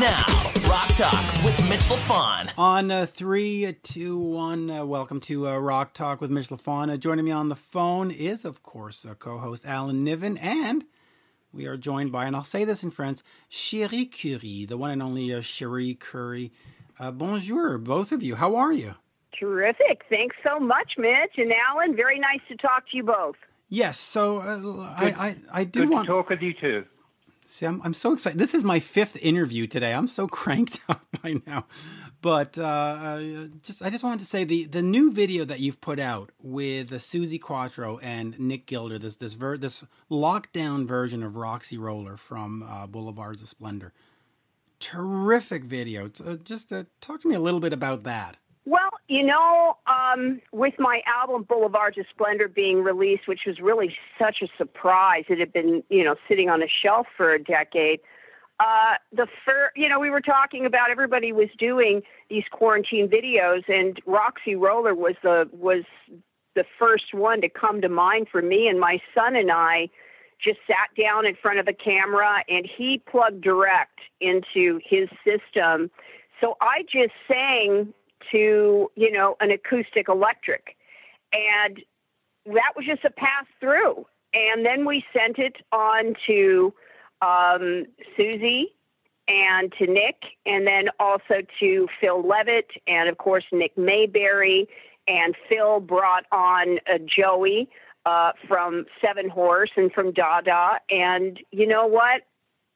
Now, Rock Talk with Mitch LaFon. On uh, three, two, one, uh, welcome to uh, Rock Talk with Mitch LaFon. Uh, joining me on the phone is, of course, uh, co-host Alan Niven, and we are joined by, and I'll say this in French, Cherie Curie, the one and only uh, Cherie Currie. Uh, bonjour, both of you. How are you? Terrific. Thanks so much, Mitch and Alan. Very nice to talk to you both. Yes, so uh, I, I, I do Good want to talk with you too. See, I'm, I'm so excited. This is my fifth interview today. I'm so cranked up by now. But uh, uh, just I just wanted to say the, the new video that you've put out with uh, Suzi Quatro and Nick Gilder, this this ver- this lockdown version of Roxy Roller from uh, Boulevards of Splendor. Terrific video. Uh, just uh, talk to me a little bit about that. Well, you know, um, with my album Boulevard of Splendor being released, which was really such a surprise, it had been, you know, sitting on a shelf for a decade. Uh, the fir- you know, we were talking about everybody was doing these quarantine videos, and Roxy Roller was the was the first one to come to mind for me. And my son and I just sat down in front of a camera, and he plugged direct into his system. So I just sang to you know an acoustic electric. And that was just a pass through. And then we sent it on to um, suzi and to nick and then also to phil levitt and of course nick mayberry. And phil brought on uh, joey uh, from seven horse and from dada. And you know what?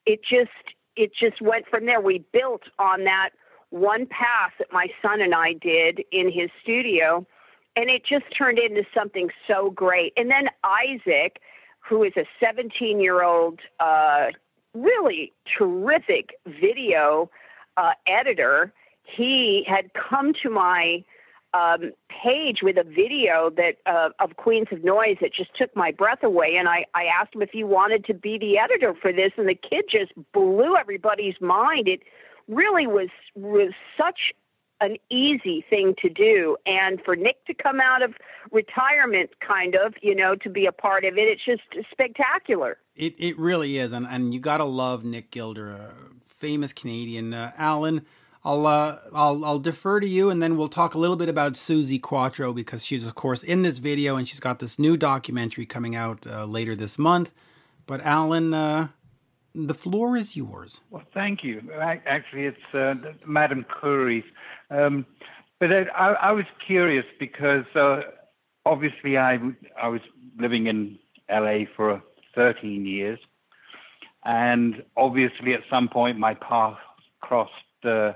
It just it just went from there. We built on that one pass that my son and I did in his studio, and it just turned into something so great. And then Isaac, who is a 17 year old, uh, really terrific video uh, editor, he had come to my um, page with a video that uh, of Queens of Noise that just took my breath away. And I, I asked him if he wanted to be the editor for this, and the kid just blew everybody's mind. It really was was such an easy thing to do and for Nick to come out of retirement kind of, you know, to be a part of it, it's just spectacular. It it really is and and you got to love Nick Gilder, a famous Canadian. Uh, Alan, I'll uh, I'll I'll defer to you, and then we'll talk a little bit about Suzi Quatro because she's of course in this video, and she's got this new documentary coming out uh, later this month. But Alan, uh, the floor is yours. Well, thank you. Actually, it's uh, Curie's. Um, but I, I, was curious because uh, obviously I, I was living in LA for 13 years. And obviously, at some point, my path crossed uh,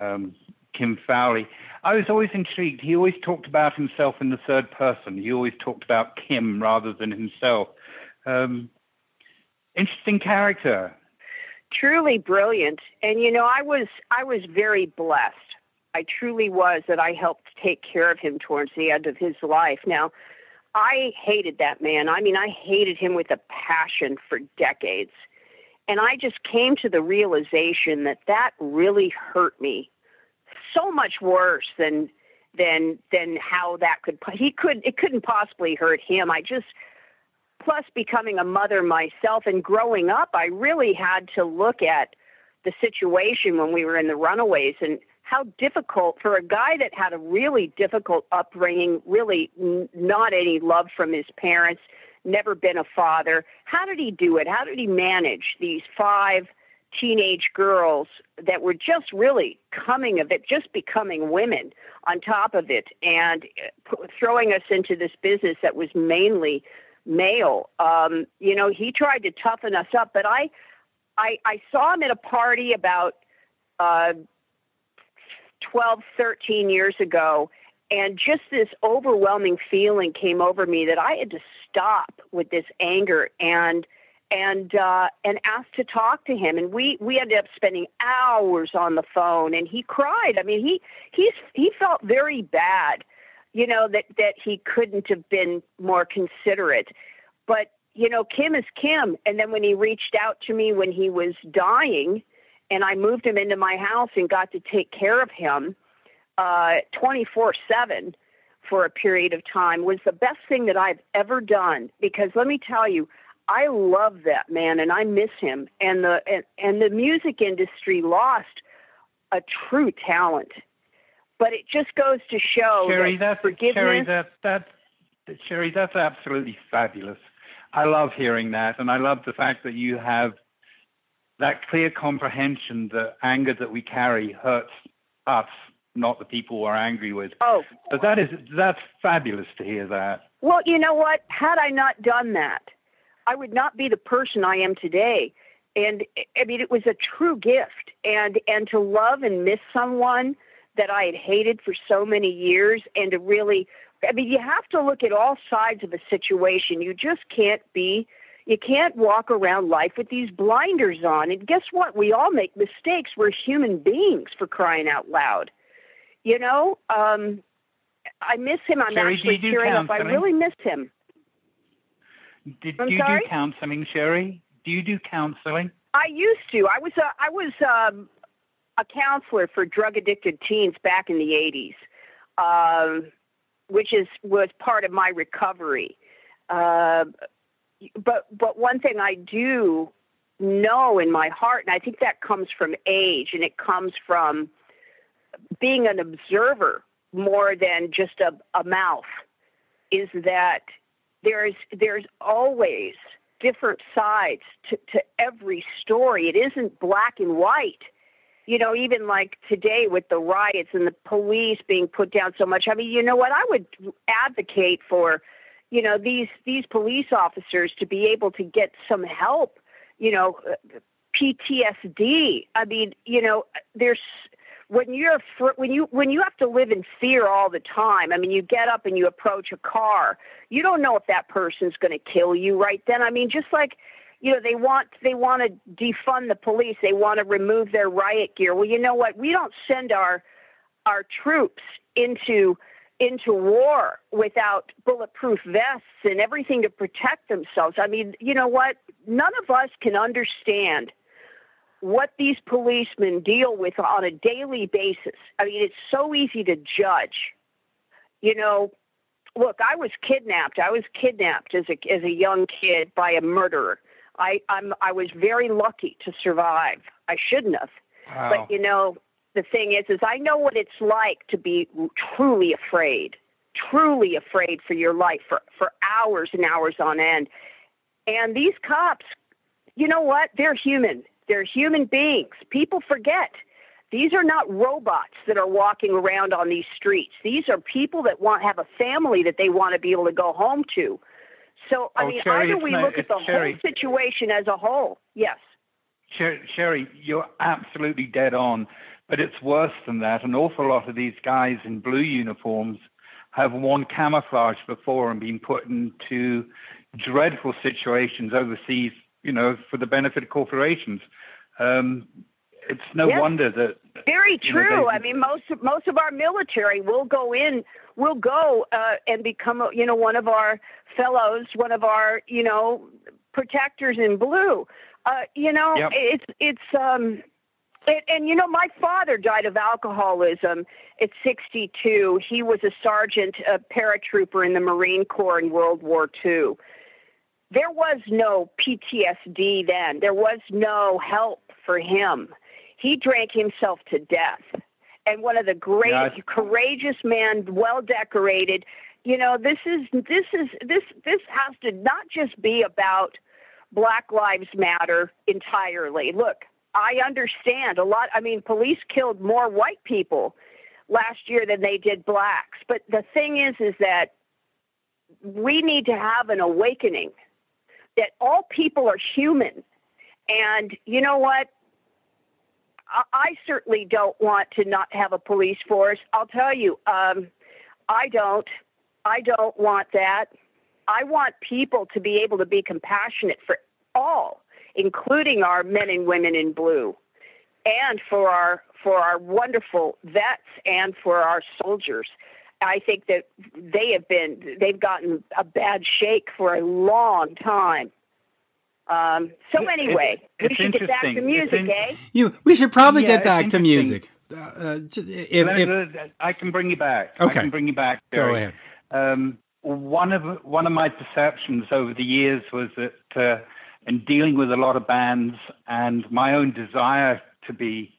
um, Kim Fowley. I was always intrigued. He always talked about himself in the third person. He always talked about Kim rather than himself. Um, interesting character. Truly brilliant. And you know, I was I was very blessed. I truly was that I helped take care of him towards the end of his life. Now, I hated that man. I mean, I hated him with a passion for decades. And I just came to the realization that that really hurt me so much worse than than than how that could he could it couldn't possibly hurt him. I just plus becoming a mother myself and growing up, I really had to look at the situation when we were in the runaways and how difficult for a guy that had a really difficult upbringing, really n- not any love from his parents, never been a father. How did he do it? How did he manage these five teenage girls that were just really coming of it, just becoming women on top of it, and uh, throwing us into this business that was mainly male. Um, you know, he tried to toughen us up, but I, I, I saw him at a party about uh, 12, 13 years ago, and just this overwhelming feeling came over me that I had to stop with this anger and and uh, and asked to talk to him. And we we ended up spending hours on the phone, and he cried. I mean, he he's he felt very bad you know that that he couldn't have been more considerate but you know kim is kim and then when he reached out to me when he was dying and i moved him into my house and got to take care of him uh 24 7 for a period of time was the best thing that i've ever done because let me tell you I love that man and I miss him. And the and, and the music industry lost a true talent. But it just goes to show Cherie, that that's forgiveness. Cherie, that that Cherie, that's absolutely fabulous. I love hearing that, and I love the fact that you have that clear comprehension that anger that we carry hurts us, not the people we're angry with. oh, But that is that's fabulous to hear that. Well, you know what? Had I not done that, I would not be the person I am today. And I mean, it was a true gift. And and to love and miss someone that I had hated for so many years, and to really, I mean, you have to look at all sides of a situation. You just can't be. You can't walk around life with these blinders on. And guess what? We all make mistakes. We're human beings for crying out loud. You know, um, I miss him. I'm Cherie, actually tearing up. I really miss him. Did I'm you sorry? do counseling, Cherie? Do you do counseling? I used to. I was a, I was um, a counselor for drug addicted teens back in the '80s, um, which is was part of my recovery. Uh, but but one thing I do know in my heart, and I think that comes from age, and it comes from being an observer more than just a, a mouth, is that there's there's always different sides to, to every story. It isn't black and white. You know, even like today with the riots and the police being put down so much. I mean, you know what? I would advocate for, you know, these these police officers to be able to get some help. You know, PTSD. I mean, you know, there's when you're when you when you have to live in fear all the time. I mean, you get up and you approach a car. You don't know if that person's going to kill you right then. I mean, just like you know, they want they want to defund the police. They want to remove their riot gear. Well, you know what? We don't send our our troops into into war without bulletproof vests and everything to protect themselves. I mean, you know what? None of us can understand what these policemen deal with on a daily basis. I mean, it's so easy to judge. You know, look, I was kidnapped. I was kidnapped as a as a young kid by a murderer. I I'm I was very lucky to survive. I shouldn't have. Wow. But you know, the thing is, is I know what it's like to be truly afraid, truly afraid for your life for for hours and hours on end. And these cops, you know what? They're human. They're human beings. People forget. These are not robots that are walking around on these streets. These are people that want have a family that they want to be able to go home to. So I Oh, mean, Cherie, either we not- look at the Cherie. whole situation as a whole. Yes. Sher- Cherie, you're absolutely dead on, but it's worse than that. An awful lot of these guys in blue uniforms have worn camouflage before and been put into dreadful situations overseas, you know, for the benefit of corporations. Um, it's no Yes. wonder that. Very you know, true. they- I mean, most of, most of our military will go in, will go uh, and become, a, you know, one of our fellows, one of our, you know, protectors in blue. Uh, you know, Yep. it's it's um, and, and you know, my father died of alcoholism at 62. He was a sergeant, a paratrooper in the Marine Corps in World War II. There was no PTSD then. There was no help for him. He drank himself to death. And one of the great, Yeah. courageous men, well decorated. You know, this is this is this this has to not just be about Black Lives Matter entirely. Look, I understand a lot. I mean, police killed more white people last year than they did blacks. But the thing is, is that we need to have an awakening that all people are human. And you know what? I, certainly don't want to not have a police force. I'll tell you, um, I don't. I don't want that. I want people to be able to be compassionate for all, including our men and women in blue, and for our for our wonderful vets and for our soldiers. I think that they have been they've gotten a bad shake for a long time. Um, so It- anyway, it- we should get back to music, in- eh? You, we should probably Yeah, get back to music. Uh, uh, if, if, I can bring you back. Okay. I can bring you back. Go ahead. Um, one of one of my perceptions over the years was that uh, in dealing with a lot of bands and my own desire to be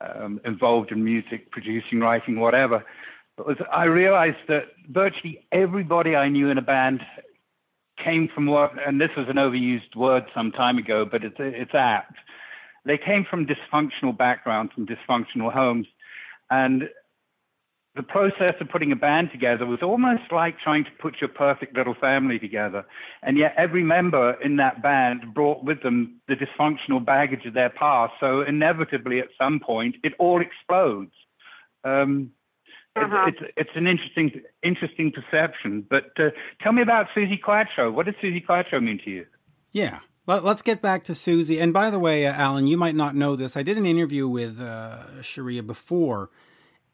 um, involved in music, producing, writing, whatever, was I realized that virtually everybody I knew in a band came from what, and this was an overused word some time ago, but it's it's apt. They came from dysfunctional backgrounds, from dysfunctional homes, and the process of putting a band together was almost like trying to put your perfect little family together. And yet every member in that band brought with them the dysfunctional baggage of their past. So inevitably at some point it all explodes. Um, uh-huh. it's, it's, it's an interesting interesting perception. But uh, tell me about Suzi Quatro. What does Suzi Quatro mean to you? Yeah. Well, let's get back to Suzi. And by the way, uh, Alan, you might not know this. I did an interview with uh, Sharia before,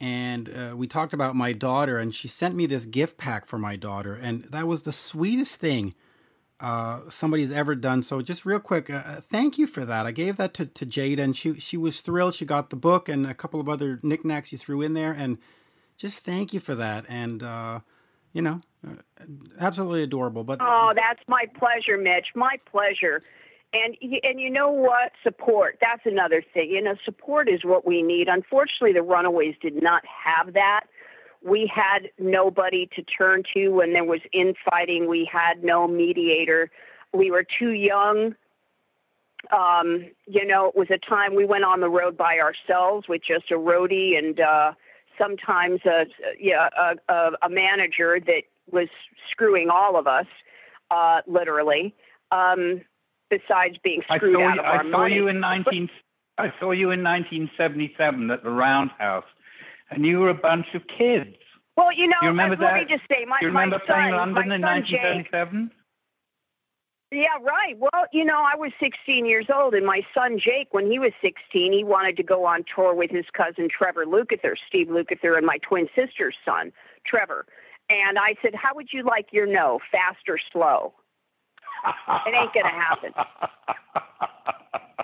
and uh, we talked about my daughter, and she sent me this gift pack for my daughter, and that was the sweetest thing uh, somebody's ever done. So, just real quick, uh, uh, thank you for that. I gave that to, to Jada, and she she was thrilled. She got the book and a couple of other knickknacks you threw in there, and just thank you for that. And uh, you know, uh, absolutely adorable. But oh, that's my pleasure, Mitch. My pleasure. And and you know what? Support. That's another thing. You know, support is what we need. Unfortunately, the Runaways did not have that. We had nobody to turn to when there was infighting. We had no mediator. We were too young. Um, you know, it was a time we went on the road by ourselves with just a roadie and uh, sometimes a yeah a, a, a manager that was screwing all of us, uh, literally. Um, besides being screwed out you, of our I saw money. you in 19. I saw you in 1977 at the Roundhouse, and you were a bunch of kids. Well, you know, you remember uh, that? let me just say, my, you remember my playing son, London my in son Jake, 1977? Yeah, right. Well, you know, I was 16 years old, and my son Jake, when he was 16, he wanted to go on tour with his cousin Trevor Lukather, Steve Lukather, and my twin sister's son, Trevor. And I said, How would you like your no, fast or slow? it ain't going to happen.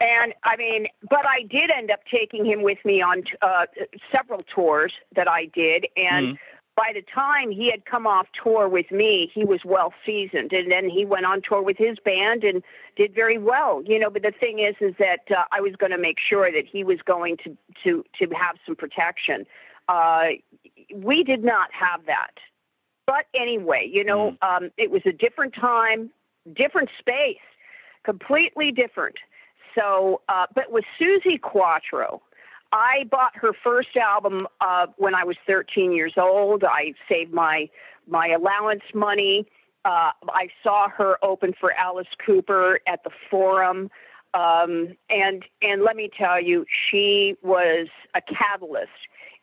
And I mean, but I did end up taking him with me on uh, several tours that I did. And mm. By the time he had come off tour with me, he was well seasoned. And then he went on tour with his band and did very well. You know, but the thing is, is that uh, I was going to make sure that he was going to to to have some protection. Uh, we did not have that. But anyway, you know, mm. um, it was a different time different space, completely different. So, uh, but with Suzi Quatro, I bought her first album uh, when I was 13 years old. I saved my my allowance money. Uh, I saw her open for Alice Cooper at the Forum, um, and and let me tell you, she was a catalyst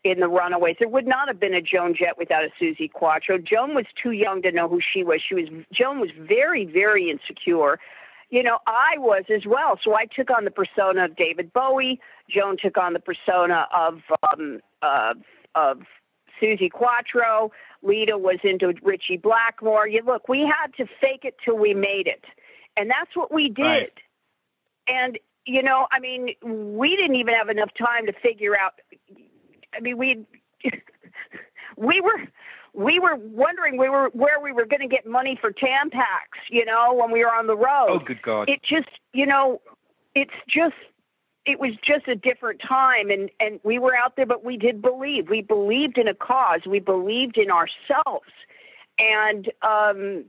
in the Runaways. There would not have been a Joan Jett without a Suzi Quatro. Joan was too young to know who she was. She was Joan was very, very insecure. You know, I was as well. So I took on the persona of David Bowie. Joan took on the persona of um, uh, of Suzi Quatro. Lita was into Ritchie Blackmore. You look, we had to fake it till we made it, and that's what we did. Right. And you know, I mean, we didn't even have enough time to figure out I mean, we we were we were wondering we were where we were going to get money for Tampax, you know, when we were on the road. Oh, good God! It just, you know, it's just it was just a different time, and and we were out there, but we did believe. We believed in a cause. We believed in ourselves, and um,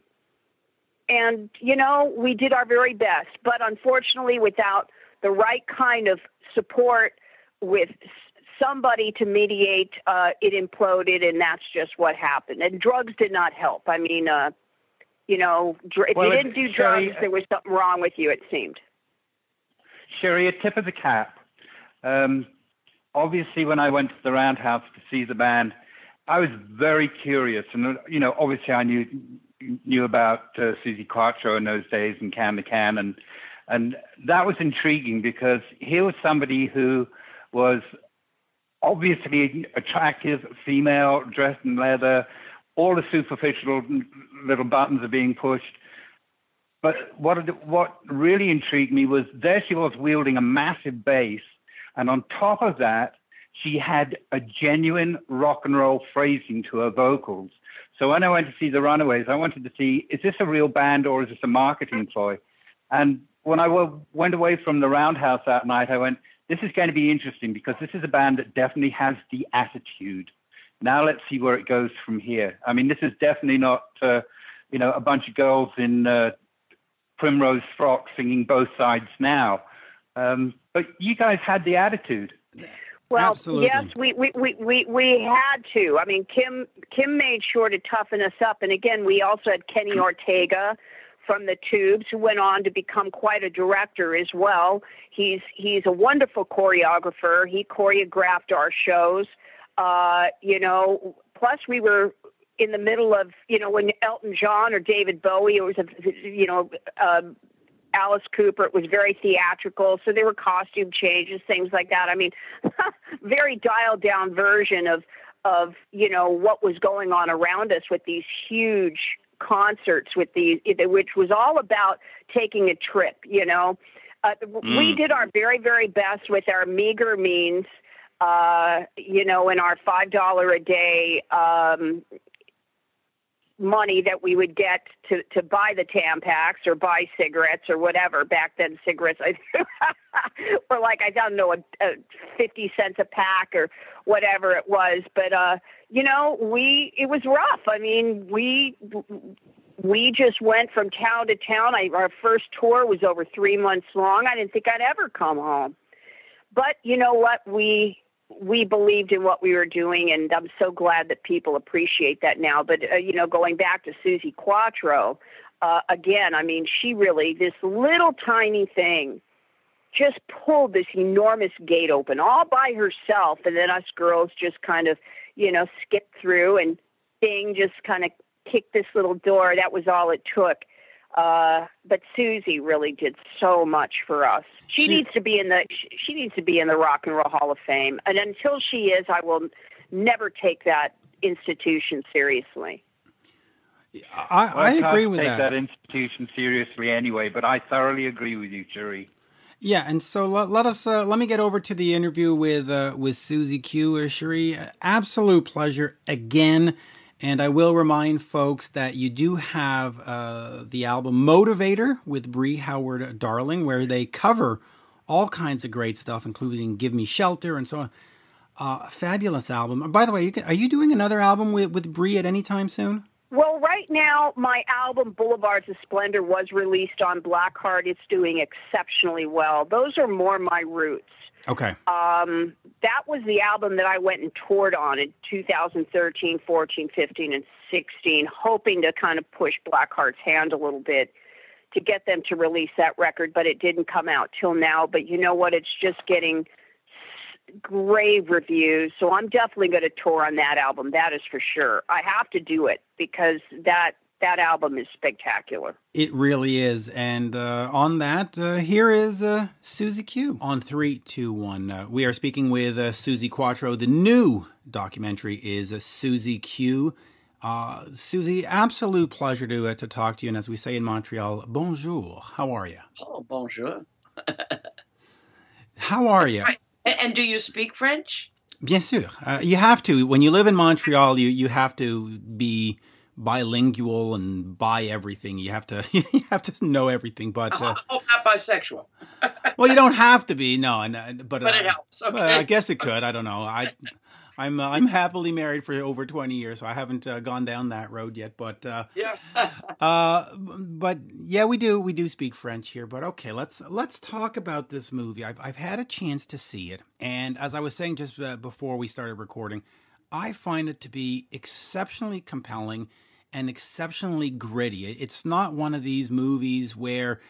and you know, we did our very best. But unfortunately, without the right kind of support with somebody to mediate, uh, it imploded, and that's just what happened. And drugs did not help. I mean, uh, you know, dr- if you didn't do drugs, there was something wrong with you. It seemed. Cherie, a tip of the cap. Um, obviously, when I went to the Roundhouse to see the band, I was very curious, and you know, obviously, I knew knew about uh, Suzi Quatro in those days and Can the Can, and and that was intriguing because here was somebody who was obviously attractive female dressed in leather. All the superficial little buttons are being pushed. But what what really intrigued me was there she was wielding a massive bass, and on top of that, she had a genuine rock and roll phrasing to her vocals. So when I went to see the Runaways, I wanted to see is this a real band or is this a marketing ploy? And when I went away from the Roundhouse that night, I went, this is going to be interesting because this is a band that definitely has the attitude. Now let's see where it goes from here. I mean, this is definitely not, uh, you know, a bunch of girls in uh, primrose frocks singing both sides now. Um, but you guys had the attitude. Well, Absolutely. yes, we, we, we, we, we had to. I mean, Kim Kim made sure to toughen us up. And again, we also had Kenny Ortega from the Tubes, who went on to become quite a director as well. He's he's a wonderful choreographer. He choreographed our shows. Uh, you know, plus we were in the middle of you know when Elton John or David Bowie, it was a you know. Um, Alice Cooper. It was very theatrical, so there were costume changes, things like that. I mean, very dialed down version of of you know what was going on around us with these huge concerts with these, which was all about taking a trip. You know, uh, mm. we did our very very best with our meager means. Uh, you know, in our five dollar a day um, money that we would get to to buy the Tampax or buy cigarettes or whatever. Back then, cigarettes I were like I don't know a, a fifty cents a pack or whatever it was. But uh, you know, we it was rough. I mean, we we just went from town to town. I, our first tour was over three months long. I didn't think I'd ever come home. But you know what? We we believed in what we were doing, and I'm so glad that people appreciate that now. But uh, you know, going back to Suzi Quatro, uh, again, I mean, she really this little tiny thing just pulled this enormous gate open all by herself, and then us girls just kind of, you know, skipped through and thing just kind of kicked this little door. That was all it took. Uh, but Suzi really did so much for us. She, she, needs to be in the she needs to be in the Rock and Roll Hall of Fame, and until she is, I will never take that institution seriously. I, well, I agree with take that. that institution seriously anyway, but I thoroughly agree with you, Jerry. Yeah, and so let, let us uh, let me get over to the interview with uh, with Suzi Q. Uh, Cherie, absolute pleasure again. And I will remind folks that you do have uh, the album Motivator with Brie Howard Darling, where they cover all kinds of great stuff, including Give Me Shelter and so on. Uh, fabulous album. By the way, you can, are you doing another album with, with Brie at any time soon? Well, right now, my album Boulevards of Splendor was released on Blackheart. It's doing exceptionally well. Those are more my roots. Okay. Um, that was the album that I went and toured on in 2013, 14, 15, and 16, hoping to kind of push Blackheart's hand a little bit to get them to release that record, but it didn't come out till now. But you know what? It's just getting grave reviews. So I'm definitely going to tour on that album. That is for sure. I have to do it because that that album is spectacular. It really is. And uh, on that, uh, here is uh, Suzi Q. On three, two, one. Uh, we are speaking with uh, Suzi Quatro. The new documentary is uh, Suzi Q. Uh, Suzi, absolute pleasure to to talk to you. And as we say in Montreal, bonjour. How are you? Oh, bonjour. How are you? And, and, do you speak French? Bien sûr. you have to. When you live in Montreal, you, you have to be bilingual and buy everything. You have to you have to know everything. But uh, oh, not bisexual. well, you don't have to be. No, and uh, but but uh, it helps. Okay. I guess it could. I don't know. I. I'm uh, I'm happily married for over 20 years, so I haven't uh, gone down that road yet. But uh, yeah, uh but yeah, we do we do speak French here. But okay, let's let's talk about this movie. I've I've had a chance to see it, and as I was saying just before we started recording, I find it to be exceptionally compelling and exceptionally gritty. It's not one of these movies where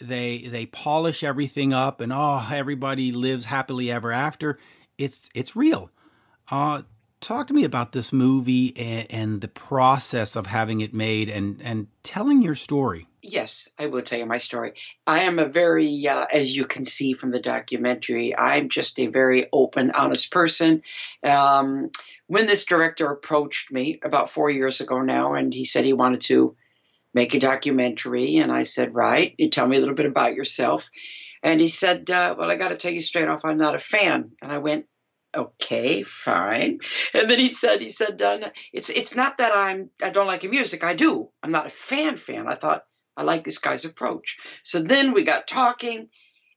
they they polish everything up and oh everybody lives happily ever after. It's it's real. Uh, talk to me about this movie and, and the process of having it made and and telling your story. Yes, I will tell you my story. I am a very, uh, as you can see from the documentary, I'm just a very open, honest person. Um, when this director approached me about four years ago now, and he said he wanted to make a documentary, and I said, "Right, you tell me a little bit about yourself." And he said, uh, "Well, I got to tell you straight off, I'm not a fan." And I went, okay, fine. And then he said, he said, uh, it's it's not that I'm I don't like your music. I do. I'm not a fan fan. I thought I like this guy's approach. So then we got talking,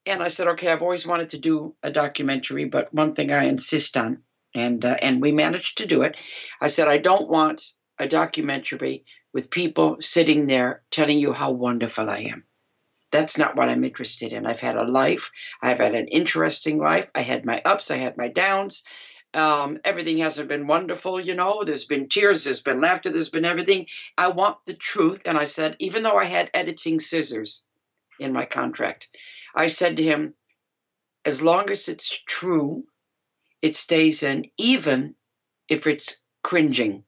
and I said, okay, I've always wanted to do a documentary, but one thing I insist on, and uh, and we managed to do it. I said, I don't want a documentary with people sitting there telling you how wonderful I am. That's not what I'm interested in. I've had a life. I've had an interesting life. I had my ups. I had my downs. Um, everything hasn't been wonderful, you know. There's been tears, there's been laughter, there's been everything. I want the truth. And I said, even though I had editing scissors in my contract, I said to him, as long as it's true, it stays in, even if it's cringing.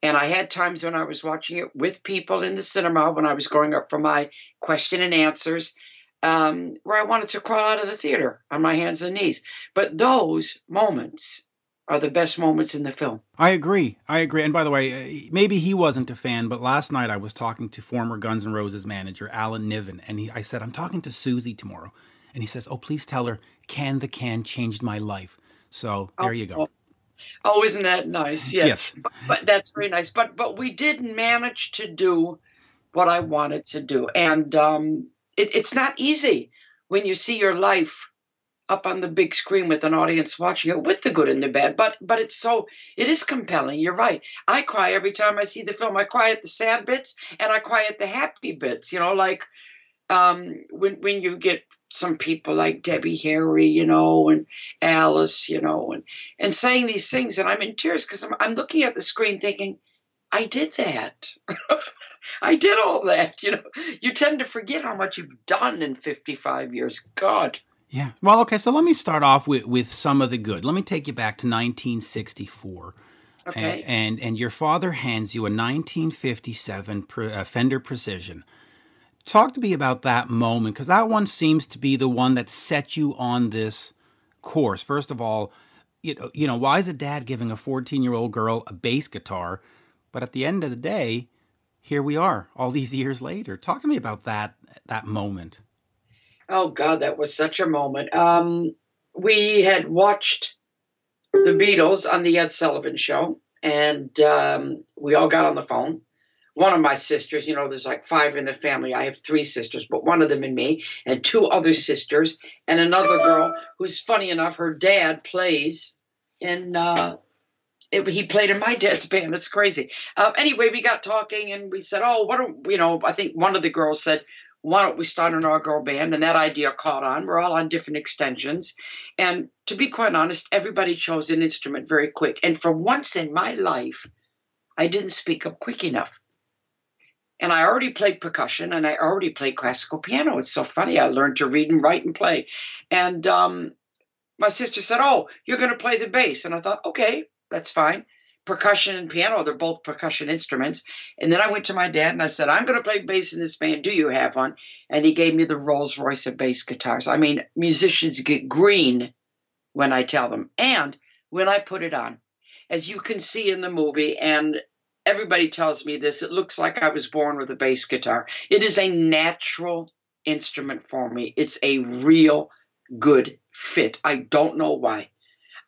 And I had times when I was watching it with people in the cinema when I was going up for my question and answers, um, where I wanted to crawl out of the theater on my hands and knees. But those moments are the best moments in the film. I agree. I agree. And by the way, uh, maybe he wasn't a fan, but last night I was talking to former Guns N' Roses manager Alan Niven, and he, I said, I'm talking to Suzi tomorrow. And he says, Oh, please tell her, Can the Can changed my life. So there oh, you go. Oh, isn't that nice? Yeah. Yes. But, but that's very nice. But but we did manage to do what I wanted to do, and um, it, it's not easy when you see your life up on the big screen with an audience watching it with the good and the bad but but it's so it is compelling you're right i cry every time i see the film i cry at the sad bits and i cry at the happy bits you know like um, when when you get some people like Debbie Harry, you know, and Alice, you know, and and saying these things, and I'm in tears because I'm, I'm looking at the screen thinking, I did that. I did all that. You know, you tend to forget how much you've done in 55 years. God. Yeah. Well, okay. So let me start off with, with some of the good. Let me take you back to 1964. Okay. And, and, and your father hands you a 1957 uh, Fender Precision talk to me about that moment because that one seems to be the one that set you on this course. First of all, you know, you know, why is a dad giving a 14 year old girl a bass guitar? But at the end of the day, here we are, all these years later. Talk to me about that that moment. Oh God, that was such a moment. Um, we had watched the Beatles on the Ed Sullivan Show, and um, we all got on the phone one of my sisters, you know, there's like five in the family. I have three sisters, but one of them and me, and two other sisters, and another girl who's funny enough, her dad plays in. Uh, it, he played in my dad's band. It's crazy. Uh, anyway, we got talking and we said, "Oh, what don't you know?" I think one of the girls said, "Why don't we start an all-girl band?" And that idea caught on. We're all on different extensions, and to be quite honest, everybody chose an instrument very quick. And for once in my life, I didn't speak up quick enough and I already played percussion and I already played classical piano. It's so funny. I learned to read and write and play. And um, my sister said, Oh, you're going to play the bass. And I thought, okay, that's fine. Percussion and piano, they're both percussion instruments. And then I went to my dad and I said, I'm going to play bass in this band. Do you have one? And he gave me the Rolls Royce of bass guitars. I mean, musicians get green when I tell them. And when I put it on, as you can see in the movie, and everybody tells me this. It looks like I was born with a bass guitar. It is a natural instrument for me. It's a real good fit. I don't know why.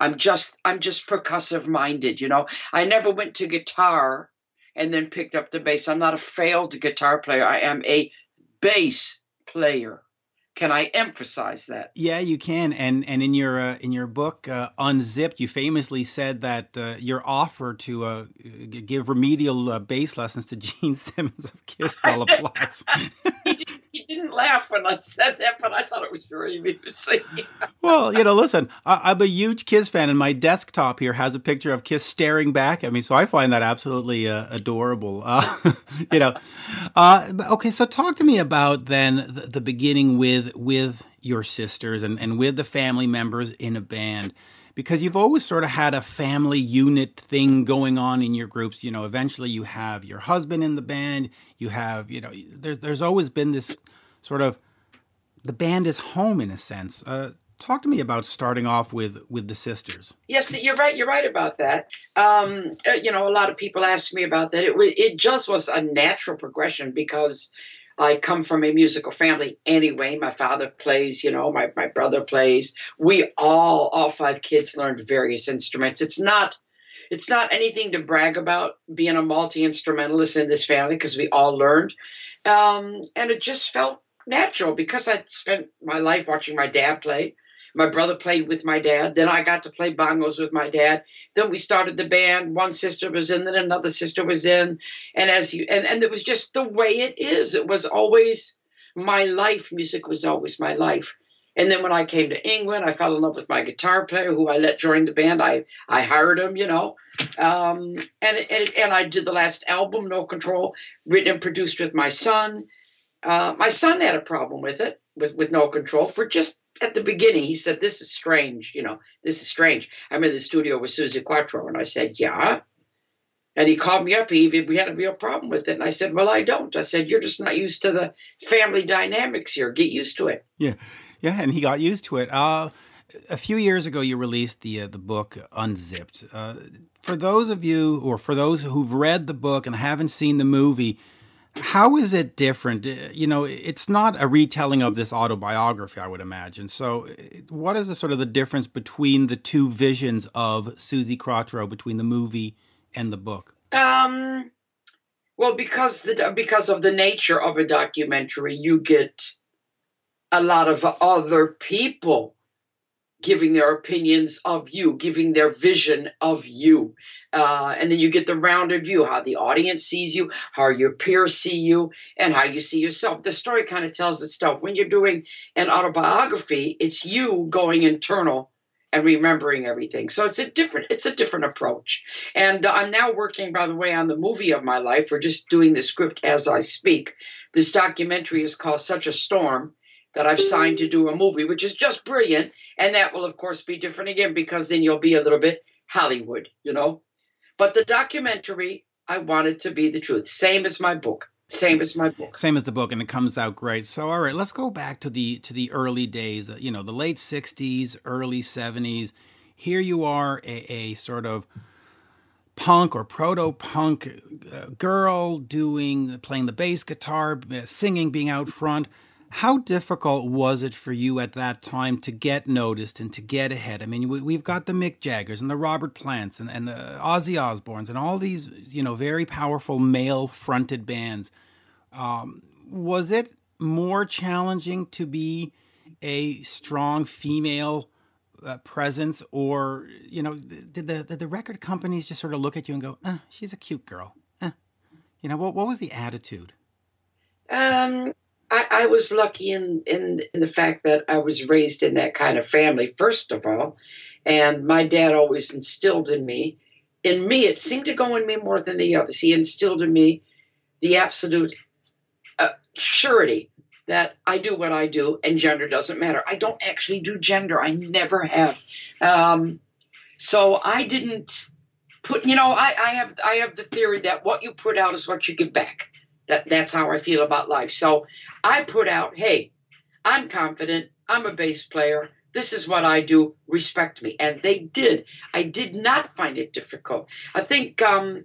I'm just I'm just percussive minded, you know. I never went to guitar and then picked up the bass. I'm not a failed guitar player. I am a bass player. Can I emphasize that? Yeah, you can. And and in your uh, in your book uh, Unzipped, you famously said that uh, your offer to uh, give remedial uh, bass lessons to Gene Simmons of Kiss fell applause. didn't laugh when I said that, but I thought it was very amusing. well, you know, listen, I, am a huge Kiss fan, and my desktop here has a picture of Kiss staring back at me, so I find that absolutely uh, adorable. you know, okay, so talk to me about then the, the beginning with with your sisters and, and with the family members in a band because you've always sort of had a family unit thing going on in your groups. You know eventually you have your husband in the band. You have you know there's there's always been this sort of the band is home in a sense. Uh, talk to me about starting off with with the sisters. Yes you're right you're right about that. Um, uh, you know a lot of people ask me about that. It, was it just was a natural progression because I come from a musical family anyway. My father plays, you know, my, my brother plays. We all, all five kids learned various instruments. It's not it's not anything to brag about being a multi instrumentalist in this family because we all learned. Um, and it just felt natural because I'd spent my life watching my dad play. My brother played with my dad. Then I got to play bongos with my dad. Then we started the band. One sister was in, then another sister was in. And as you and, and it was just the way it is. It was always my life. Music was always my life. And then when I came to England, I fell in love with my guitar player, who I let join the band. I I hired him, you know, um, and, and and I did the last album, No Control, written and produced with my son. Uh, my son had a problem with it, with with No Control, for just at the beginning. He said, "This is strange, you know, this is strange." I'm in the studio with Suzi Quatro, and I said, "Yeah." And he called me up. He we had a real problem with it, and I said, "Well, I don't." I said, "You're just not used to the family dynamics here. Get used to it." Yeah. Yeah, and he got used to it. Uh, a few years ago, you released the uh, the book Unzipped. Uh, for those of you, or for those who've read the book and haven't seen the movie, how is it different? Uh, you know, it's not a retelling of this autobiography, I would imagine. So, what is the sort of the difference between the two visions of Suzi Quatro, between the movie and the book? Um, well, because the because of the nature of a documentary, you get a lot of other people giving their opinions of you, giving their vision of you. Uh, and then you get the rounded view how the audience sees you, how your peers see you, and how you see yourself. The story kind of tells itself. When you're doing an autobiography, it's you going internal and remembering everything. So it's a different it's a different approach. And I'm now working, by the way, on the movie of my life. We're just doing the script as I speak. This documentary is called Such a Storm that I've signed to do a movie, which is just brilliant. And that will, of course, be different again because then you'll be a little bit Hollywood, you know. But the documentary, I wanted to be the truth, same as my book. Same as my book. Same as the book, and it comes out great. So, all right, let's go back to the to the early days. You know, the late '60s, early '70s. Here you are, a, a sort of punk or proto punk uh, girl doing playing the bass guitar, singing, being out front. How difficult was it for you at that time to get noticed and to get ahead? I mean, we, have got the Mick Jaggers and the Robert Plants and, and the Ozzy Osbournes and all these, you know, very powerful male fronted bands. Um, was it more challenging to be a strong female uh, presence, or you know, did the did the record companies just sort of look at you and go, eh, "She's a cute girl"? Eh. You know, what what was the attitude? Um, I, I was lucky in, in, in the fact that I was raised in that kind of family, first of all. And my dad always instilled in me, in me, it seemed to go in me more than the others. He instilled in me the absolute uh, surety that I do what I do and gender doesn't matter. I don't actually do gender. I never have. Um, so I didn't put, you know, I, I have I have the theory that what you put out is what you get back. That that's how I feel about life. So I put out, hey, I'm confident. I'm a bass player. This is what I do. Respect me. And they did. I did not find it difficult. I think um,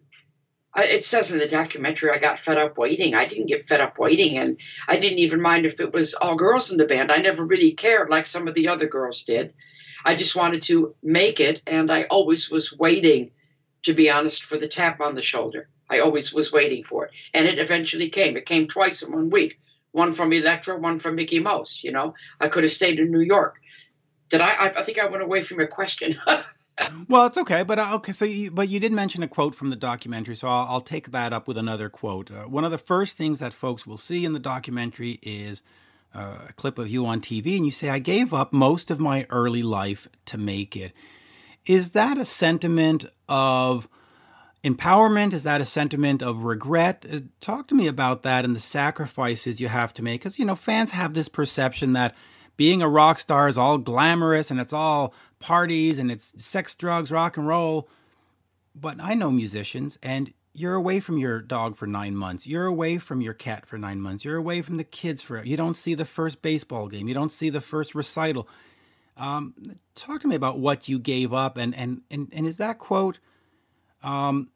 it says in the documentary I got fed up waiting. I didn't get fed up waiting, and I didn't even mind if it was all girls in the band. I never really cared like some of the other girls did. I just wanted to make it, and I always was waiting, to be honest, for the tap on the shoulder. I always was waiting for it. And it eventually came. It came twice in one week. One from Elektra, one from Mickie Most. You know, I could have stayed in New York. Did I? I, I think I went away from your question. well, it's okay, but uh, okay. So, you, but you did mention a quote from the documentary, so I'll, I'll take that up with another quote. Uh, one of the first things that folks will see in the documentary is uh, a clip of you on TV, and you say, "I gave up most of my early life to make it." Is that a sentiment of empowerment? Is that a sentiment of regret? Uh, talk to me about that and the sacrifices you have to make. Because, you know, fans have this perception that being a rock star is all glamorous and it's all parties and it's sex, drugs, rock and roll. But I know musicians, and you're away from your dog for nine months. You're away from your cat for nine months. You're away from the kids for. You don't see the first baseball game. You don't see the first recital. Um, talk to me about what you gave up, and and and and is that quote um,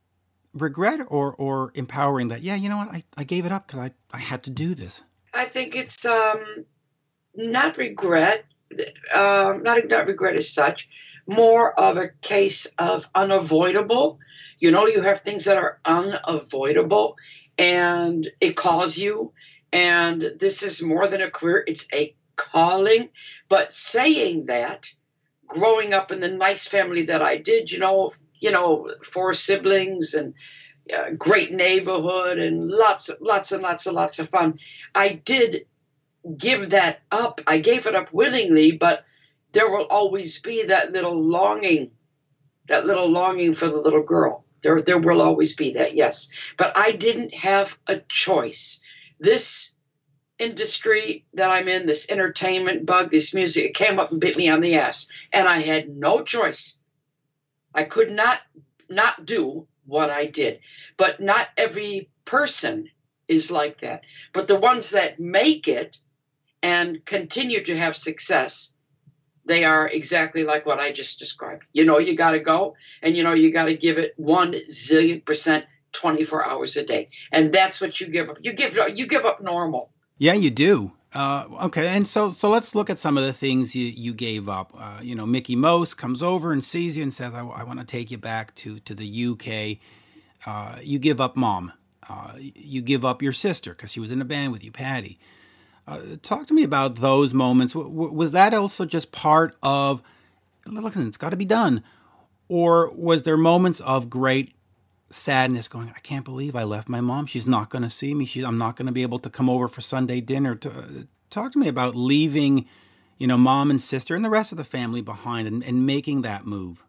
regret or or empowering that yeah you know what? I, I gave it up because I, I had to do this. I think it's um not regret um not not regret as such more of a case of unavoidable. You know you have things that are unavoidable and it calls you and this is more than a career it's a calling. But saying that growing up in the nice family that i did you know you know, four siblings and uh, great neighborhood and lots, lots and lots and lots of fun. I did give that up. I gave it up willingly, but there will always be that little longing, that little longing for the little girl. There, there will always be that, yes. But I didn't have a choice. This industry that I'm in, this entertainment bug, this music, it came up and bit me on the ass. And I had no choice. I could not not do what I did. But not every person is like that. But the ones that make it and continue to have success, they are exactly like what I just described. You know, you got to go and you know, you got to give it one zillion percent 24 hours a day. And that's what you give up. You give you give up normal. Yeah, you do. Uh, okay, and so so let's look at some of the things you, you gave up. Uh, you know, Mickie Most comes over and sees you and says, "I, I want to take you back to to the UK." Uh, you give up mom. Uh, you give up your sister because she was in a band with you, Patty. Uh, talk to me about those moments. W- was that also just part of? Listen, it's got to be done, or was there moments of great sadness going i can't believe i left my mom. She's not going to see me. She's, i'm not going to be able to come over for sunday dinner. To, uh, talk to me about leaving you know mom and sister and the rest of the family behind and, and making that move.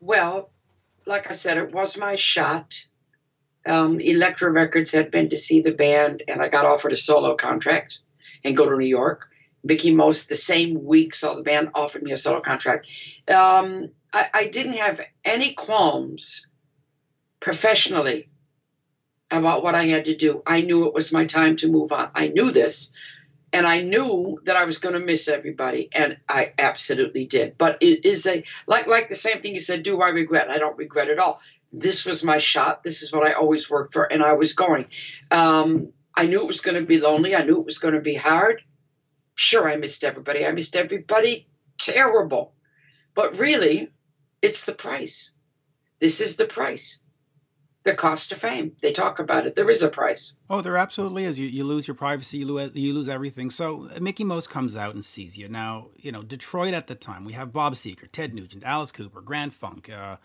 Well like i said it was my shot. Um, Elektra Records had been to see the band, and I got offered a solo contract and go to New York. Mickie Most, the same week, saw the band, offered me a solo contract. Um, I, I, didn't have any qualms professionally about what I had to do. I knew it was my time to move on. I knew this. And I knew that I was going to miss everybody, and I absolutely did. But it is a like like the same thing you said. Do I regret? I don't regret at all. This was my shot. This is what I always worked for, and I was going. Um, I knew it was going to be lonely. I knew it was going to be hard. Sure, I missed everybody. I missed everybody terrible. But really, it's the price. This is the price the cost of fame. They talk about it. There is a price. Oh, there absolutely is. You, you lose your privacy, you lose, you lose everything. So Mickie Most comes out and sees you. Now, you know, Detroit at the time, we have Bob Seger, Ted Nugent, Alice Cooper, Grand Funk. Uh,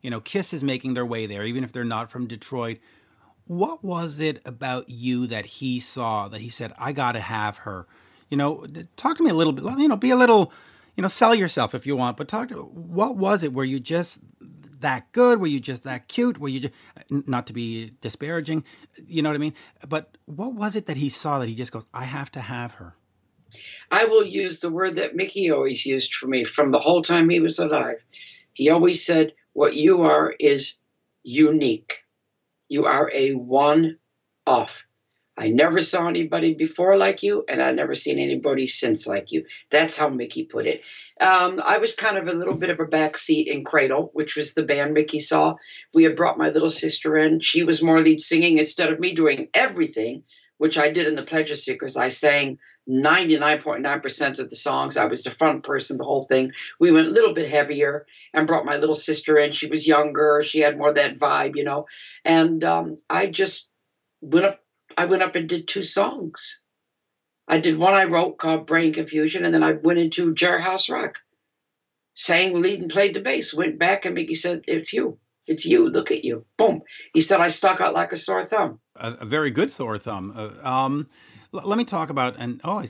you know, Kiss is making their way there, even if they're not from Detroit. What was it about you that he saw that he said, I got to have her? You know, talk to me a little bit, you know, be a little, you know, sell yourself if you want, but talk to what was it where you just that good? Were you just that cute? Were you just not to be disparaging? You know what I mean? But what was it that he saw that he just goes, I have to have her? I will use the word that Mickie always used for me from the whole time he was alive. He always said, What you are is unique. You are a one off. I never saw anybody before like you, and I've never seen anybody since like you. That's how Mickie put it. Um, I was kind of a little bit of a backseat in Cradle, which was the band Mickie saw. We had brought my little sister in. She was more lead singing instead of me doing everything, which I did in the Pleasure Seekers. I sang 99.9% of the songs. I was the front person, the whole thing. We went a little bit heavier and brought my little sister in. She was younger. She had more that vibe, you know. And um, I just went up I went up and did two songs. I did one I wrote called Brain Confusion, and then I went into Jailhouse Rock, sang lead and played the bass. Went back and Mickie said, "It's you, it's you. Look at you." Boom. He said I stuck out like a sore thumb. A, a very good sore thumb. Uh, um, l- let me talk about and oh. I,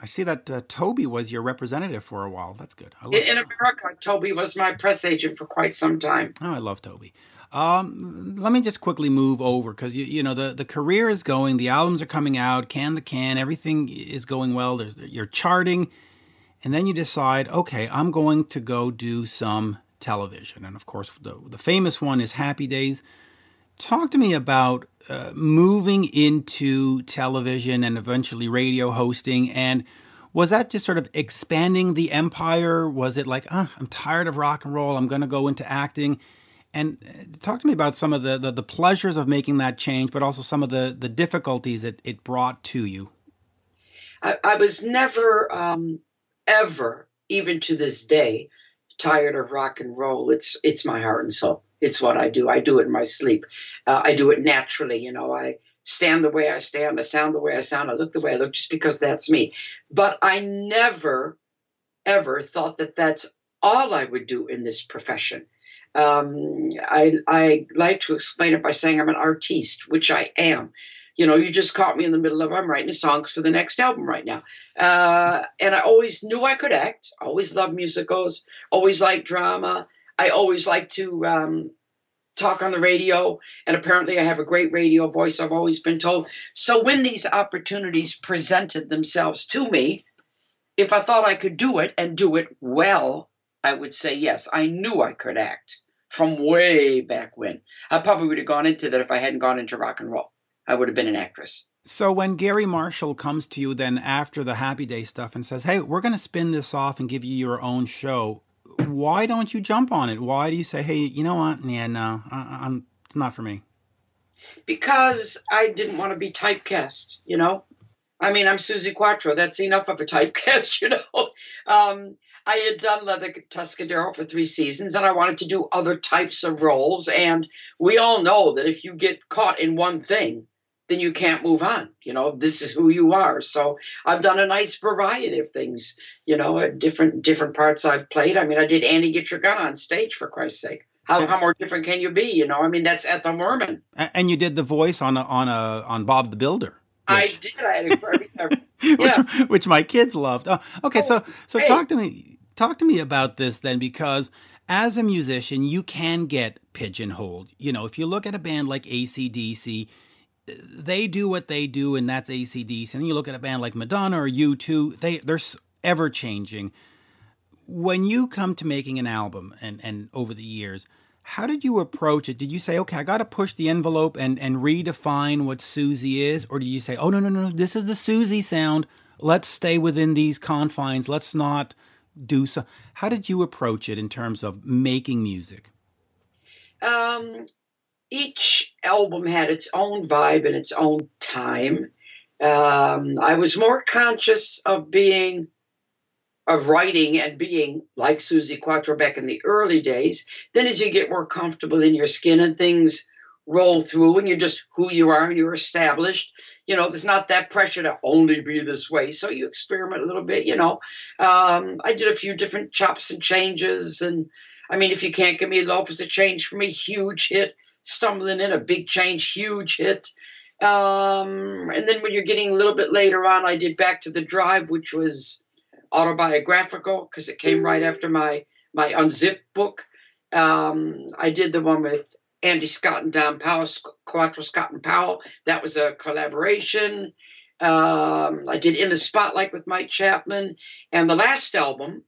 I see that uh, Toby was your representative for a while. That's good. In, in America, Toby was my press agent for quite some time. Oh, I love Toby. Um, let me just quickly move over because you you know the the career is going, the albums are coming out, can the can, everything is going well. There's, you're charting, and then you decide, okay, I'm going to go do some television, and of course the the famous one is Happy Days. Talk to me about uh, moving into television and eventually radio hosting and was that just sort of expanding the empire was it like uh, i'm tired of rock and roll i'm going to go into acting And uh, talk to me about some of the, the, the, pleasures of making that change, but also some of the, the difficulties it, it brought to you. I, I was never, um, ever, even to this day, tired of rock and roll. It's it's my heart and soul. It's what I do. I do it in my sleep. Uh, I do it naturally. You know, I stand the way I stand. I sound the way I sound. I look the way I look, just because that's me. But I never, ever thought that that's all I would do in this profession. Um, I, I like to explain it by saying I'm an artiste, which I am. You know, you just caught me in the middle of I'm writing songs for the next album right now, uh, and I always knew I could act. Always loved musicals. Always liked drama. I always like to um, talk on the radio, and apparently I have a great radio voice. I've always been told. So when these opportunities presented themselves to me, if I thought I could do it and do it well, I would say yes. I knew I could act from way back when. I probably would have gone into that if I hadn't gone into rock and roll. I would have been an actress. So when Garry Marshall comes to you then after the Happy Day stuff and says, "Hey, we're going to spin this off and give you your own show," why don't you jump on it? Why do you say, "Hey, you know what? Yeah, no, I, am it's not for me." Because I didn't want to be typecast. You know, I mean, I'm Suzi Quatro. That's enough of a typecast. You know. Um, I had done Leather Tuscadero for three seasons and I wanted to do other types of roles. And we all know that if you get caught in one thing, then you can't move on. You know, this is who you are. So I've done a nice variety of things, you know, different different parts I've played. I mean, I did Annie Get Your Gun on stage for Christ's sake. How, how more different can you be? You know, I mean, that's Ethel Merman. And you did the voice on a, on a on Bob the Builder. Which, I did. I had a. which, which my kids loved. Oh, okay, oh, so so talk to me talk to me about this then because as a musician you can get pigeonholed. You know if you look at a band like acdc they do what they do and that's acdc and you look at a band like madonna or u2 they they're ever changing. When you come to making an album and and over the years how did you approach it did you say okay i got to push the envelope and and redefine what Suzi is or did you say oh no no no no, this is the Suzi sound let's stay within these confines let's not do so. How did you approach it in terms of making music? Um, each album had its own vibe and its own time. Um, I was more conscious of being, of writing and being like Suzi Quatro back in the early days. Then, as you get more comfortable in your skin and things roll through, and you're just who you are and you're established, you know, there's not that pressure to only be this way. So you experiment a little bit, you know. Um, I did a few different chops and changes. And I mean, if you can't give me love was a change for me, huge hit. Stumbling in, a big change, huge hit. Um, and then when you're getting a little bit later on, I did Back to the Drive, which was autobiographical because it came right after my my Unzipped book. Um, I did the one with Andy Scott and Don Powell, Quatro Scott and Powell. That was a collaboration. Um, I did In the Spotlight with Mike Chapman. And the last album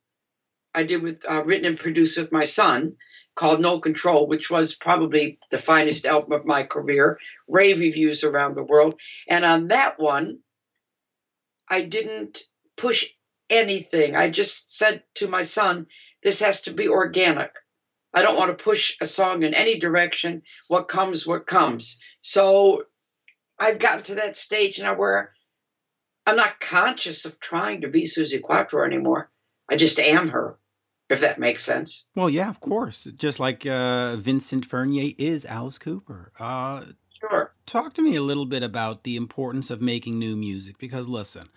I did with uh, written and produced with my son called No Control, which was probably the finest album of my career. Rave reviews around the world. And on that one, I didn't push anything. I just said to my son, this has to be organic. I don't want to push a song in any direction. What comes, what comes. So I've gotten to that stage now where I'm not conscious of trying to be Suzi Quatro anymore. I just am her, if that makes sense. Well, yeah, of course. Just like uh, Vincent Furnier is Alice Cooper. Uh, sure. Talk to me a little bit about the importance of making new music because, listen,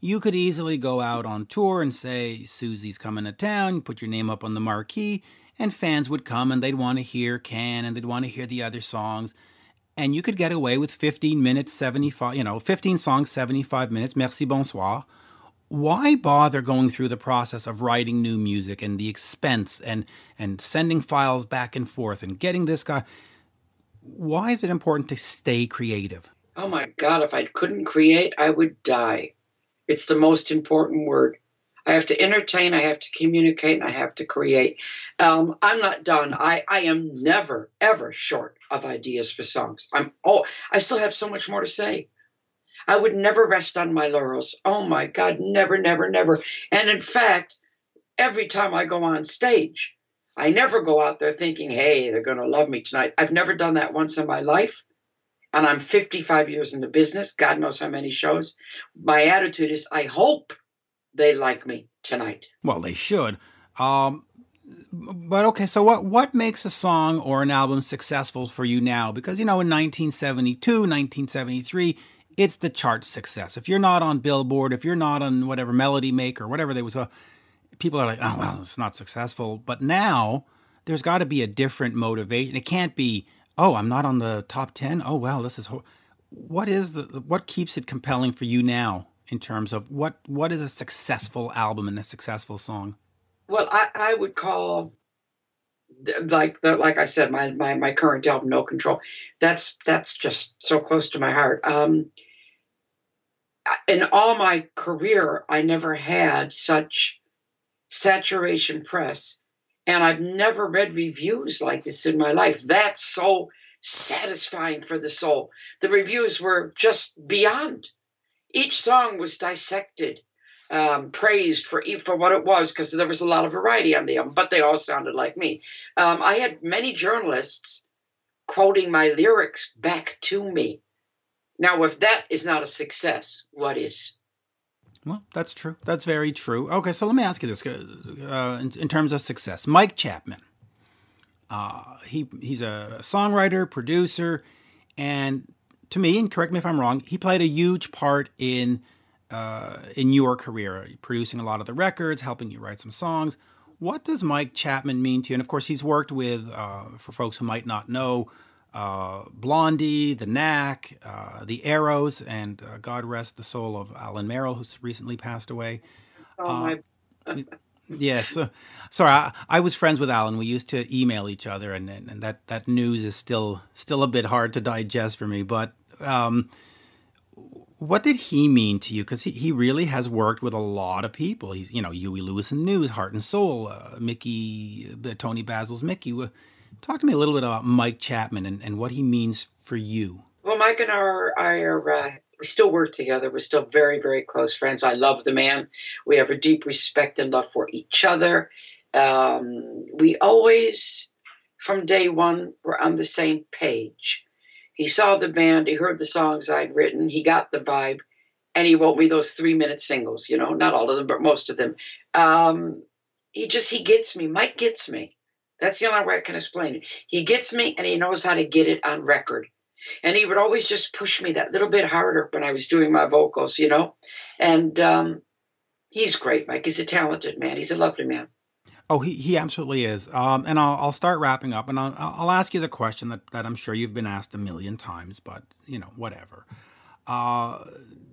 you could easily go out on tour and say, Suzi's coming to town, put your name up on the marquee, and fans would come and they'd want to hear Can and they'd want to hear the other songs. And you could get away with 15 minutes, 75, you know, 15 songs, 75 minutes, merci, bonsoir. Why bother going through the process of writing new music and the expense and, and sending files back and forth and getting this guy? Why is it important to stay creative? Oh my God, if I couldn't create, I would die. It's the most important word. I have to entertain, I have to communicate, and I have to create. Um, I'm not done. I, I am never, ever short of ideas for songs. I'm oh, I still have so much more to say. I would never rest on my laurels. Oh my God, never, never, never. And in fact, every time I go on stage, I never go out there thinking, hey, they're going to love me tonight. I've never done that once in my life. And I'm 55 years in the business, God knows how many shows. My attitude is, I hope they like me tonight. Well, they should. Um, but okay, so what what makes a song or an album successful for you now? Because you know, in 1972, 1973, it's the chart success. If you're not on Billboard, if you're not on whatever Melody Maker, whatever they was, uh, people are like, oh well, it's not successful. But now there's got to be a different motivation. It can't be, oh, I'm not on the top ten. Oh well, this is ho-. what is the what keeps it compelling for you now in terms of what what is a successful album and a successful song? Well, I, I would call like like I said, my, my my current album, No Control. That's that's just so close to my heart. Um, in all my career, I never had such saturation press, and I've never read reviews like this in my life. That's so satisfying for the soul. The reviews were just beyond. Each song was dissected um, praised for for what it was because there was a lot of variety on the album, but they all sounded like me. Um, I had many journalists quoting my lyrics back to me. Now, if that is not a success, what is? Well, that's true. That's very true. Okay, so let me ask you this: uh, in, in, terms of success, Mike Chapman. Uh, he he's a songwriter, producer, and to me, and correct me if I'm wrong, he played a huge part in uh, in your career, producing a lot of the records, helping you write some songs. What does Mike Chapman mean to you? And of course, he's worked with, uh, for folks who might not know, uh, Blondie, The Knack, uh, The Arrows, and uh, God rest the soul of Alan Merrill, who's recently passed away. Oh, my. yes. so, sorry, I, I, was friends with Alan. We used to email each other, and, and, and, that, that news is still still a bit hard to digest for me. But um, what did he mean to you? Because he, he really has worked with a lot of people. He's, you know, Huey Lewis and News, Heart and Soul, uh, Mickey, uh, Toni Basil's Mickey. Talk to me a little bit about Mike Chapman and, and what he means for you. Well, Mike and I are, I are uh, we still work together. We're still very, very close friends. I love the man. We have a deep respect and love for each other. Um, we always, from day one, were on the same page. He saw the band, he heard the songs I'd written, he got the vibe, and he wrote me those three minute singles, you know, not all of them, but most of them. Um, he just, he gets me. Mike gets me. That's the only way I can explain it. He gets me and he knows how to get it on record. And he would always just push me that little bit harder when I was doing my vocals, you know? And um, he's great, Mike. He's a talented man. He's a lovely man. Oh, he, he absolutely is. Um, and I'll, I'll start wrapping up, and I'll, I'll ask you the question that, that I'm sure you've been asked a million times, but you know, whatever. Uh,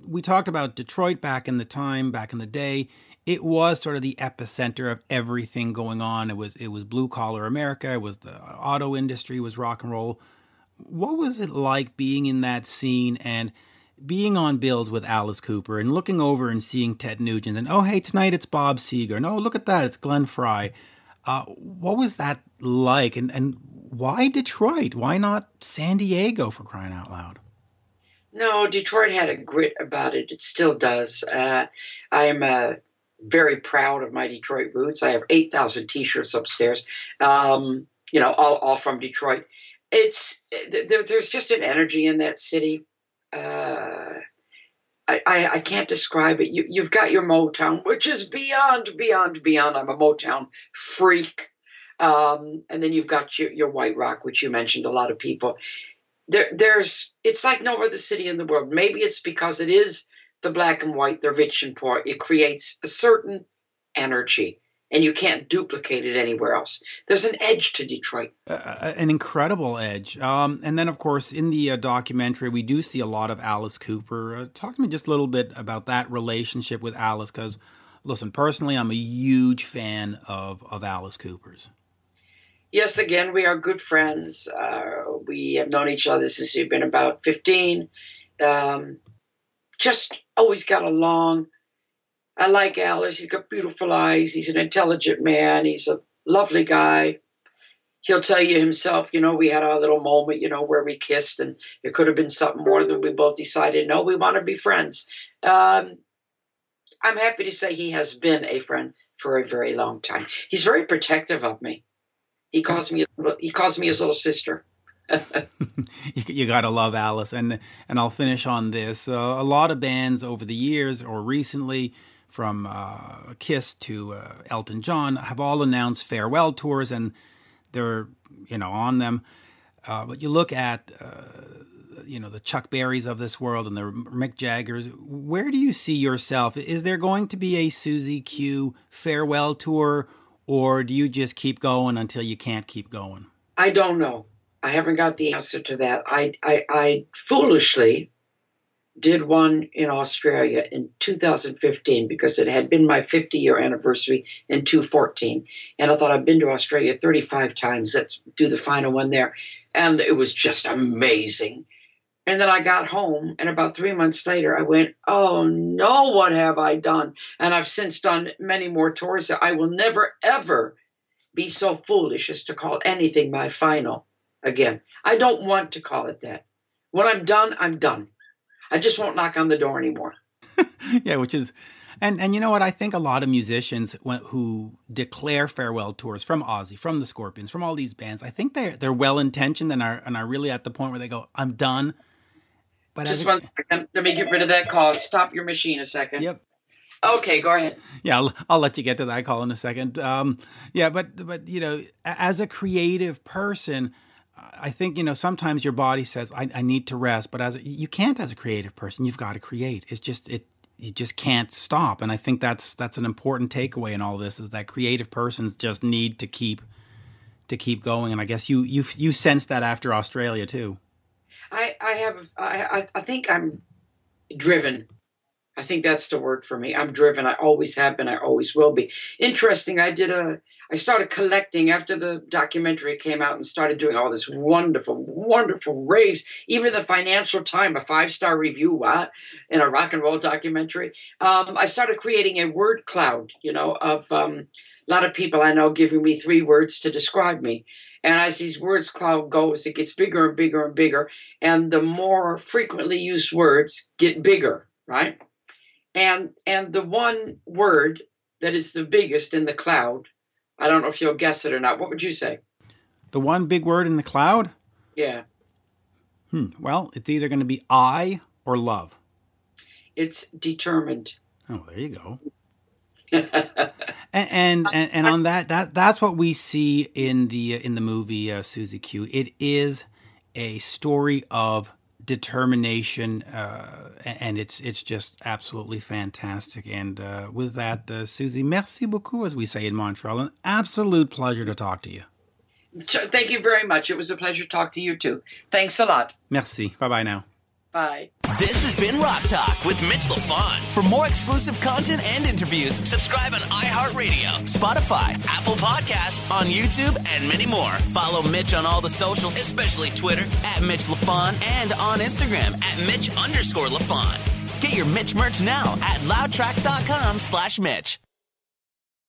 we talked about Detroit back in the time, back in the day. It was sort of the epicenter of everything going on. It was it was blue collar America. It was the auto industry. It was rock and roll. What was it like being in that scene and being on bills with Alice Cooper and looking over and seeing Ted Nugent and oh hey tonight it's Bob Seger and oh look at that it's Glenn Frey. Uh, what was that like and and why Detroit? Why not San Diego for crying out loud? No, Detroit had a grit about it. It still does. Uh, I am uh, very proud of my Detroit roots. I have eight thousand T-shirts upstairs. Um, you know, all, all from Detroit. It's there, there's just an energy in that city uh, I, I, I, can't describe it. You, you've got your Motown, which is beyond, beyond, beyond. I'm a Motown freak. Um, and then you've got your, your White Rock, which you mentioned a lot of people. There, there's, it's like no other city in the world. Maybe it's because it is the black and white, the rich and poor. It creates a certain energy and you can't duplicate it anywhere else. There's an edge to Detroit, uh, an incredible edge. Um, and then, of course, in the uh, documentary, we do see a lot of Alice Cooper. Uh, talk to me just a little bit about that relationship with Alice, because listen, personally, I'm a huge fan of of Alice Cooper's. Yes, again, we are good friends. Uh, we have known each other since we've been about 15. Um, just always got along I like Alice. He's got beautiful eyes. He's an intelligent man. He's a lovely guy. He'll tell you himself, you know, we had our little moment, you know, where we kissed, and it could have been something more than we both decided, no, we want to be friends. Um, I'm happy to say he has been a friend for a very long time. He's very protective of me. He calls me he calls me his little sister. you, you, gotta love Alice, and and I'll finish on this. Uh, a lot of bands over the years or recently, from uh, Kiss to uh, Elton John, have all announced farewell tours, and they're you know on them. Uh, but you look at uh, you know the Chuck Berrys of this world and the Mick Jaggers. Where do you see yourself? Is there going to be a Suzi Q farewell tour, or do you just keep going until you can't keep going? I don't know. I haven't got the answer to that. I, I, I foolishly did one in Australia in 2015 because it had been my 50 year anniversary in 2014. And I thought I've been to Australia 35 times. Let's do the final one there. And it was just amazing. And then I got home, and about three months later, I went, Oh no, what have I done? And I've since done many more tours. I will never, ever be so foolish as to call anything my final again. I don't want to call it that. When I'm done, I'm done. I just won't knock on the door anymore. yeah, which is, and and you know what? I think a lot of musicians who declare farewell tours from Ozzy, from the Scorpions, from all these bands, I think they're they're well intentioned and are and are really at the point where they go, "I'm done." But just one second. Let me get rid of that call. Stop your machine a second. Yep. Okay, go ahead. Yeah, I'll, I'll, let you get to that call in a second. Um, yeah, but but you know, as a creative person, I think you know sometimes your body says I, I need to rest, but as you can't as a creative person, you've got to create. It's just it you just can't stop, and I think that's that's an important takeaway in all this is that creative persons just need to keep to keep going. And I guess you you you sense that after Australia too. I I have I I think I'm driven I think that's the word for me. I'm driven. I always have been. I always will be. Interesting. I did a. I started collecting after the documentary came out and started doing all this wonderful, wonderful raves. Even the Financial Times, a five star review, what in a rock and roll documentary. Um, I started creating a word cloud. You know, of um, a lot of people I know giving me three words to describe me. And as these words cloud goes, it gets bigger and bigger and bigger. And the more frequently used words get bigger, right? And and the one word that is the biggest in the cloud, I don't know if you'll guess it or not. What would you say? The one big word in the cloud? Yeah. Hmm. Well, it's either going to be I or love. It's determined. Oh, there you go. and, and, and and on that that that's what we see in the in the movie uh, Suzi Q. It is a story of determination, uh, and it's it's just absolutely fantastic. And uh, with that, uh, Suzi, merci beaucoup, as we say in Montreal. An absolute pleasure to talk to you. Thank you very much. It was a pleasure to talk to you too. Thanks a lot. Merci. Bye bye now. Bye. This has been Rock Talk with Mitch LaFon. For more exclusive content and interviews, subscribe on iHeartRadio, Spotify, Apple Podcasts, on YouTube, and many more. Follow Mitch on all the socials, especially Twitter at Mitch LaFon and on Instagram at Mitch underscore LaFon. Get your Mitch merch now at loudtracks.com slash Mitch.